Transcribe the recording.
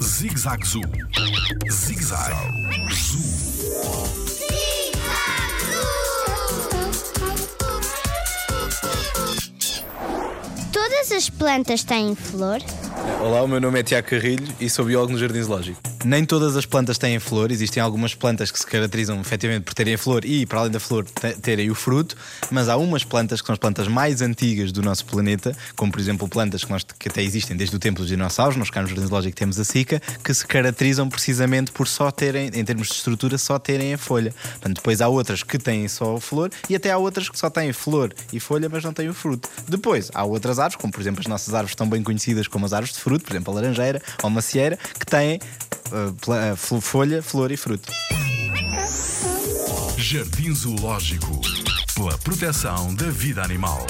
Zig-Zag Zoo. Zig-Zag Zoo. Todas as plantas têm flor? Olá, o meu nome é Tiago Carrilho e sou biólogo no Jardim Zoológico. Nem todas as plantas têm flor, existem algumas plantas que se caracterizam efetivamente por terem flor e, para além da flor, te- terem o fruto, mas há umas plantas que são as plantas mais antigas do nosso planeta, como por exemplo plantas que, nós, que até existem desde o tempo dos dinossauros, nós cá no Jardim Zoológico temos a cica, que se caracterizam precisamente por só terem, em termos de estrutura, só terem a folha. Portanto, depois há outras que têm só a flor e até há outras que só têm flor e folha, mas não têm o fruto. Depois há outras árvores, como por exemplo as nossas árvores tão bem conhecidas como as árvores de fruto, por exemplo a laranjeira ou a macieira, que têm uh, folha, flor e fruto. Jardim Zoológico. Pela proteção da vida animal.